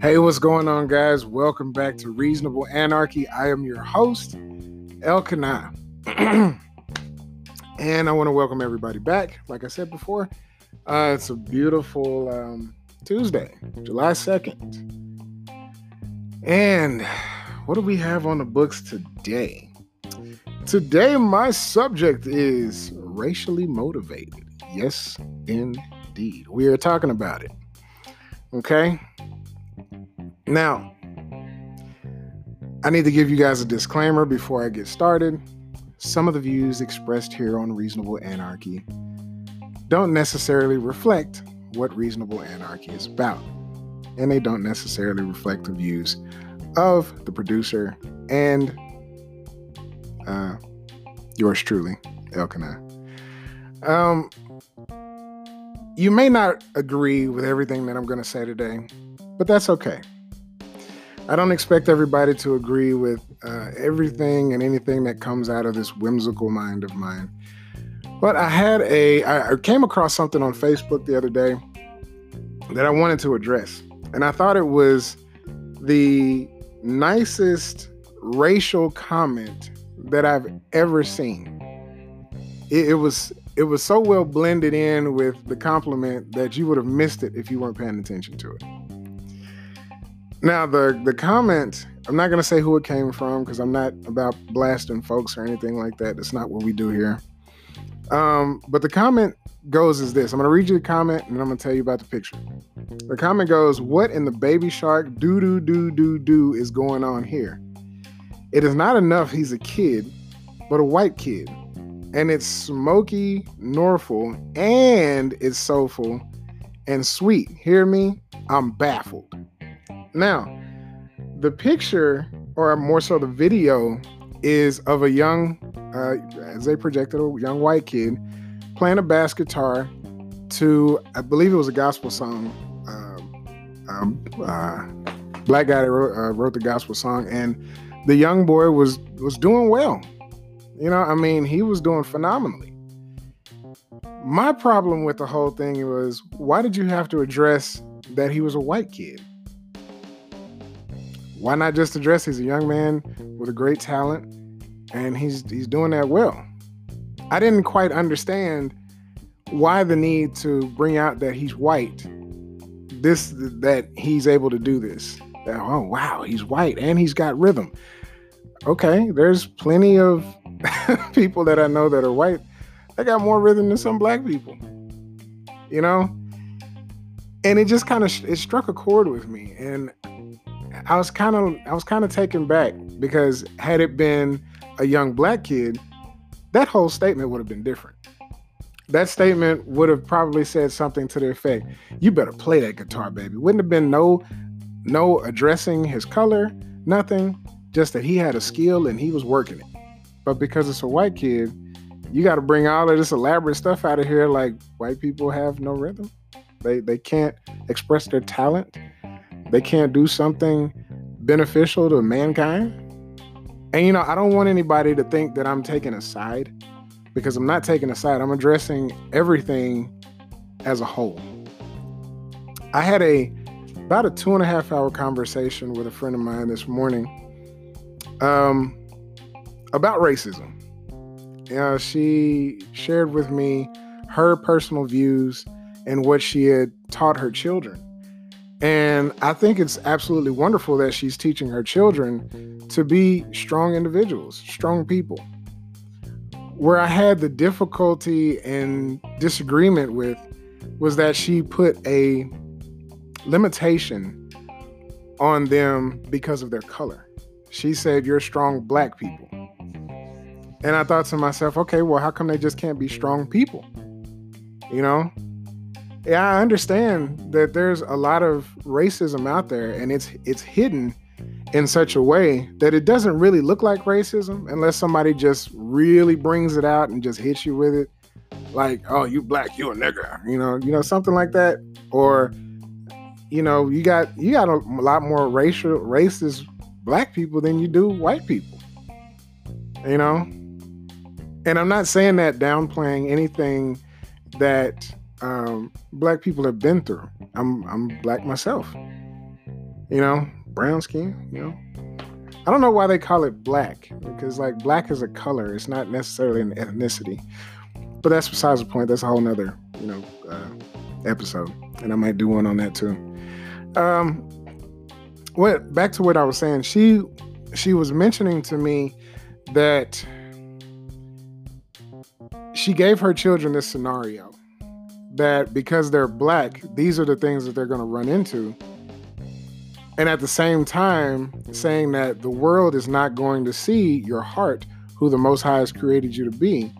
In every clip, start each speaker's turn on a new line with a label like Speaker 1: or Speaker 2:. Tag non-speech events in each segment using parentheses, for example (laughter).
Speaker 1: Hey, what's going on, guys? Welcome back to Reasonable Anarchy. I am your host, Elkanah. (clears throat) and I want to welcome everybody back. Like I said before, uh, it's a beautiful um, Tuesday, July 2nd. And what do we have on the books today? Today, my subject is racially motivated. Yes, indeed. We are talking about it. Okay. Now, I need to give you guys a disclaimer before I get started. Some of the views expressed here on Reasonable Anarchy don't necessarily reflect what Reasonable Anarchy is about, and they don't necessarily reflect the views of the producer and uh, yours truly, Elkanah. Um, you may not agree with everything that I'm going to say today, but that's okay. I don't expect everybody to agree with uh, everything and anything that comes out of this whimsical mind of mine. But I had a, I came across something on Facebook the other day that I wanted to address. And I thought it was the nicest racial comment that I've ever seen. It, it was it was so well blended in with the compliment that you would have missed it if you weren't paying attention to it. Now, the the comment, I'm not gonna say who it came from because I'm not about blasting folks or anything like that. That's not what we do here. Um, but the comment goes as this. I'm gonna read you the comment and I'm gonna tell you about the picture. The comment goes, What in the baby shark do do do do do is going on here? It is not enough he's a kid, but a white kid. And it's smoky, Norfolk, and it's soulful and sweet. Hear me? I'm baffled. Now, the picture, or more so the video, is of a young, uh, as they projected, a young white kid playing a bass guitar to, I believe it was a gospel song. Um, um, uh, black guy that wrote, uh, wrote the gospel song, and the young boy was was doing well. You know, I mean, he was doing phenomenally. My problem with the whole thing was, why did you have to address that he was a white kid? why not just address he's a young man with a great talent and he's he's doing that well. I didn't quite understand why the need to bring out that he's white. This that he's able to do this. That, oh wow, he's white and he's got rhythm. Okay, there's plenty of (laughs) people that I know that are white that got more rhythm than some black people. You know? And it just kind of it struck a chord with me and I was kind of I was kind of taken back because had it been a young black kid, that whole statement would have been different. That statement would have probably said something to the effect, "You better play that guitar, baby." Wouldn't have been no no addressing his color, nothing, just that he had a skill and he was working it. But because it's a white kid, you got to bring all of this elaborate stuff out of here like white people have no rhythm. They they can't express their talent they can't do something beneficial to mankind. And you know, I don't want anybody to think that I'm taking a side because I'm not taking a side. I'm addressing everything as a whole. I had a about a two and a half hour conversation with a friend of mine this morning um, about racism. Know, she shared with me her personal views and what she had taught her children. And I think it's absolutely wonderful that she's teaching her children to be strong individuals, strong people. Where I had the difficulty and disagreement with was that she put a limitation on them because of their color. She said, You're strong black people. And I thought to myself, okay, well, how come they just can't be strong people? You know, yeah, I understand that there's a lot of racism out there and it's it's hidden in such a way that it doesn't really look like racism unless somebody just really brings it out and just hits you with it. Like, oh, you black, you a nigger, you know, you know, something like that. Or, you know, you got you got a, lot more racial racist black people than you do white people. You know? And I'm not saying that downplaying anything that um, black people have been through. I'm I'm black myself. You know, brown skin. You know, I don't know why they call it black because like black is a color. It's not necessarily an ethnicity. But that's besides the point. That's a whole nother you know uh, episode, and I might do one on that too. Um, what back to what I was saying. She she was mentioning to me that she gave her children this scenario that because they're black, these are the things that they're going to run into. And at the same time, saying that the world is not going to see your heart, who the Most High has created you to be.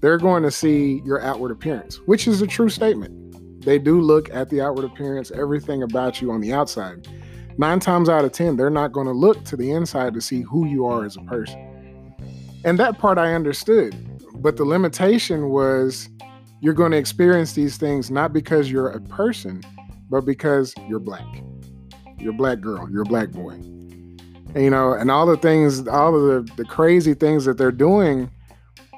Speaker 1: They're going to see your outward appearance, which is a true statement. They do look at the outward appearance, everything about you on the outside. Nine times out of 10, they're not going to look to the inside to see who you are as a person. And that part I understood. But the limitation was you're going to experience these things not because you're a person, but because you're black. You're a black girl, you're a black boy. And, you know, and all the things, all of the, the crazy things that they're doing,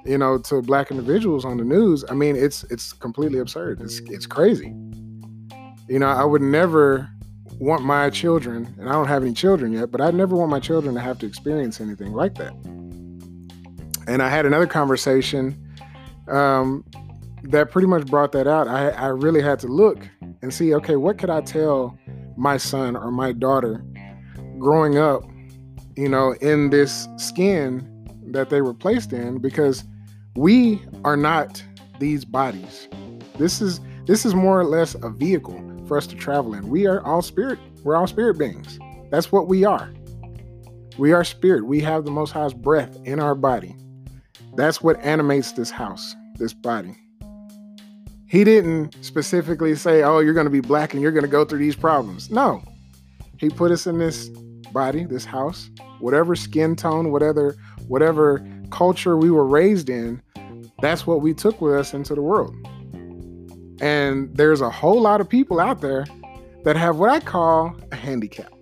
Speaker 1: you know, to black individuals on the news, I mean, it's it's completely absurd. It's it's crazy. You know, I would never want my children, and I don't have any children yet, but I'd never want my children to have to experience anything like that. And I had another conversation um, that pretty much brought that out. I, I really had to look and see, okay, what could I tell my son or my daughter growing up, you know, in this skin that they were placed in? Because we are not these bodies. This is this is more or less a vehicle for us to travel in. We are all spirit. We're all spirit beings. That's what we are. We are spirit. We have the most high's breath in our body. That's what animates this house, this body. He didn't specifically say, oh, you're going to be black and you're going to go through these problems. No. He put us in this body, this house, whatever skin tone, whatever whatever culture we were raised in, that's what we took with us into the world. And there's a whole lot of people out there that have what I call a handicap.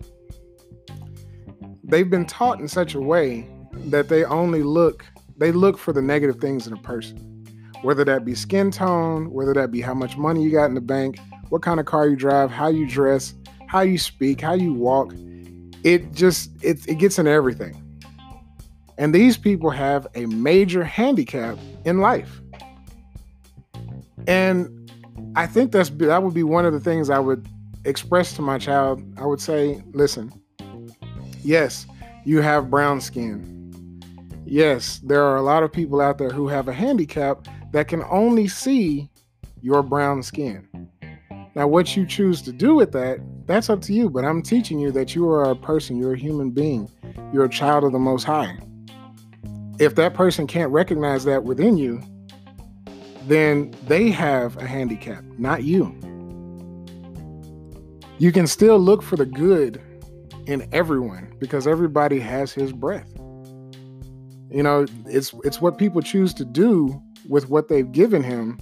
Speaker 1: They've been taught in such a way that they only look they look for the negative things in a person whether that be skin tone, whether that be how much money you got in the bank, what kind of car you drive, how you dress, how you speak, how you walk. It just it, it gets into everything. And these people have a major handicap in life. And I think that's that would be one of the things I would express to my child. I would say, listen, yes, you have brown skin. Yes, there are a lot of people out there who have a handicap that can only see your brown skin. Now, what you choose to do with that, that's up to you. But I'm teaching you that you are a person, you're a human being, you're a child of the Most High. If that person can't recognize that within you, then they have a handicap, not you. You can still look for the good in everyone because everybody has his breath. You know, it's it's what people choose to do with what they've given him,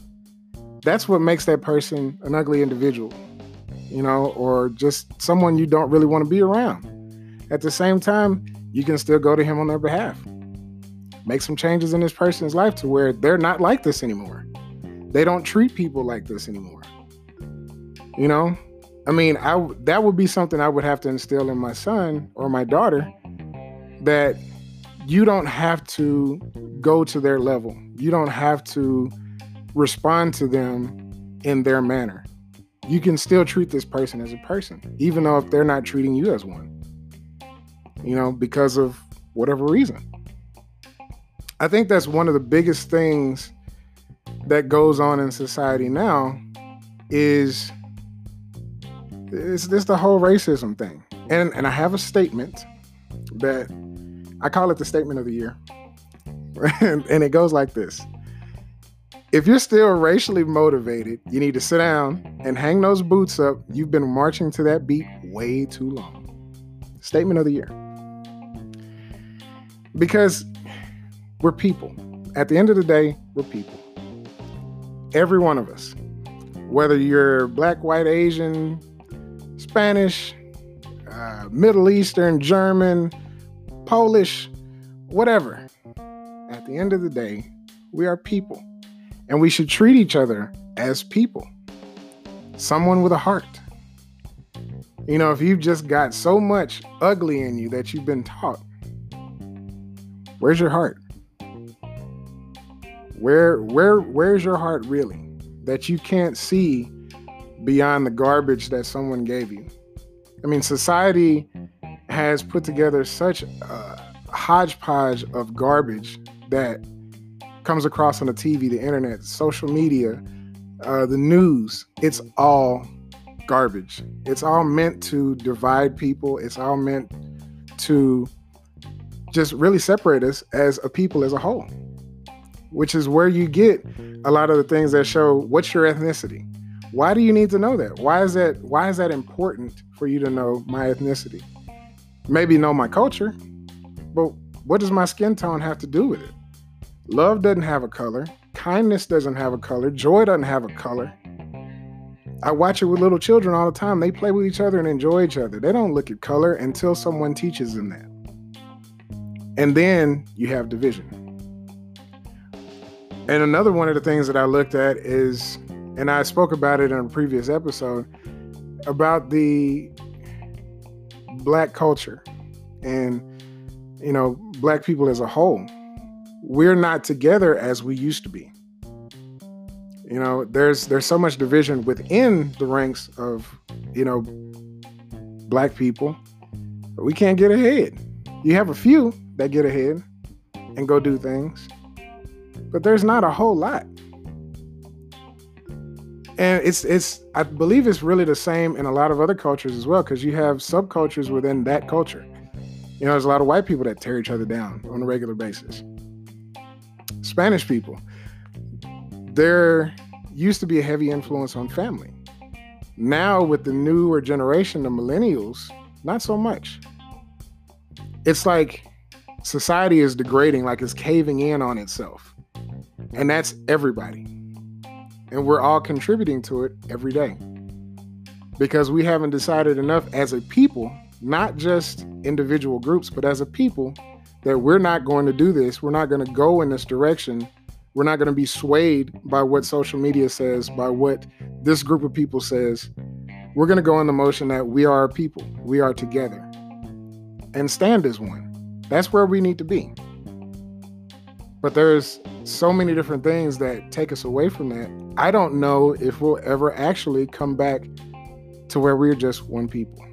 Speaker 1: that's what makes that person an ugly individual, you know, or just someone you don't really want to be around. At the same time, you can still go to him on their behalf. Make some changes in this person's life to where they're not like this anymore. They don't treat people like this anymore. You know, I mean, I that would be something I would have to instill in my son or my daughter that you don't have to go to their level. You don't have to respond to them in their manner. You can still treat this person as a person, even though if they're not treating you as one. You know, because of whatever reason. I think that's one of the biggest things that goes on in society now is it's this the whole racism thing. And and I have a statement that I call it the statement of the year. and, it goes like this If you're still racially motivated, you need to sit down and hang those boots up. You've been marching to that beat way too long. Statement of the year. Because we're people. At the end of the day, we're people. Every one of us. Whether you're black, white, Asian, Spanish, uh, Middle Eastern, German, Polish, whatever. At the end of the day, we are people and we should treat each other as people. Someone with a heart. You know, if you've just got so much ugly in you that you've been taught, where's your heart? Where where where's your heart really? That you can't see beyond the garbage that someone gave you. I mean, society has put together such a hodgepodge of garbage that comes across on the TV, the internet, social media, uh, the news. It's all garbage. It's all meant to divide people. It's all meant to just really separate us as a people as a whole, which is where you get a lot of the things that show what's your ethnicity. Why do you need to know that? Why is that why is that important for you to know my ethnicity? Maybe know my culture, but what does my skin tone have to do with it? Love doesn't have a color. Kindness doesn't have a color. Joy doesn't have a color. I watch it with little children all the time. They play with each other and enjoy each other. They don't look at color until someone teaches them that. And then you have division. And another one of the things that I looked at is, and I spoke about it in a previous episode, about the black culture and, you know, black people as a whole. We're not together as we used to be. You know, there's there's so much division within the ranks of, you know, black people. We can't get ahead. You have a few that get ahead and go do things. But there's not a whole lot. And it's it's I believe it's really the same in a lot of other cultures as well, because you have subcultures within that culture. You know, there's a lot of white people that tear each other down on a regular basis. Spanish people, there used to be a heavy influence on family. Now, with the newer generation, the millennials, not so much. It's like society is degrading, like it's caving in on itself. And that's everybody. And we're all contributing to it every day. Because we haven't decided enough as a people, not just individual groups, but as a people, that we're not going to do this. We're not going to go in this direction. We're not going to be swayed by what social media says, by what this group of people says. We're going to go in the motion that we are a people, we are together, and stand as one. That's where we need to be. But there's so many different things that take us away from that. I don't know if we'll ever actually come back to where we're just one people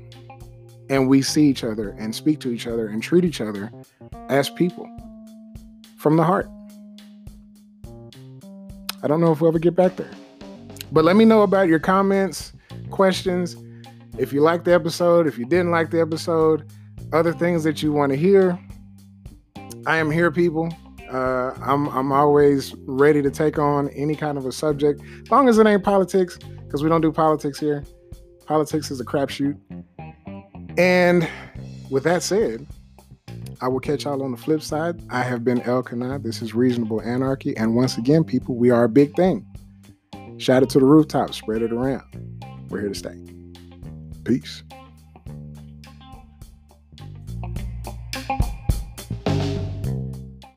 Speaker 1: and we see each other and speak to each other and treat each other as people from the heart. I don't know if we'll ever get back there. But let me know about your comments, questions. If you liked the episode, if you didn't like the episode, other things that you want to hear. I am here, people. Uh, I'm I'm always ready to take on any kind of a subject, as long as it ain't politics, because we don't do politics here. Politics is a crapshoot. And with that said, I will catch y'all on the flip side. I have been El Elkanah. This is Reasonable Anarchy. And once again, people, we are a big thing. Shout it to the rooftop, spread it around. We're here to stay. Peace.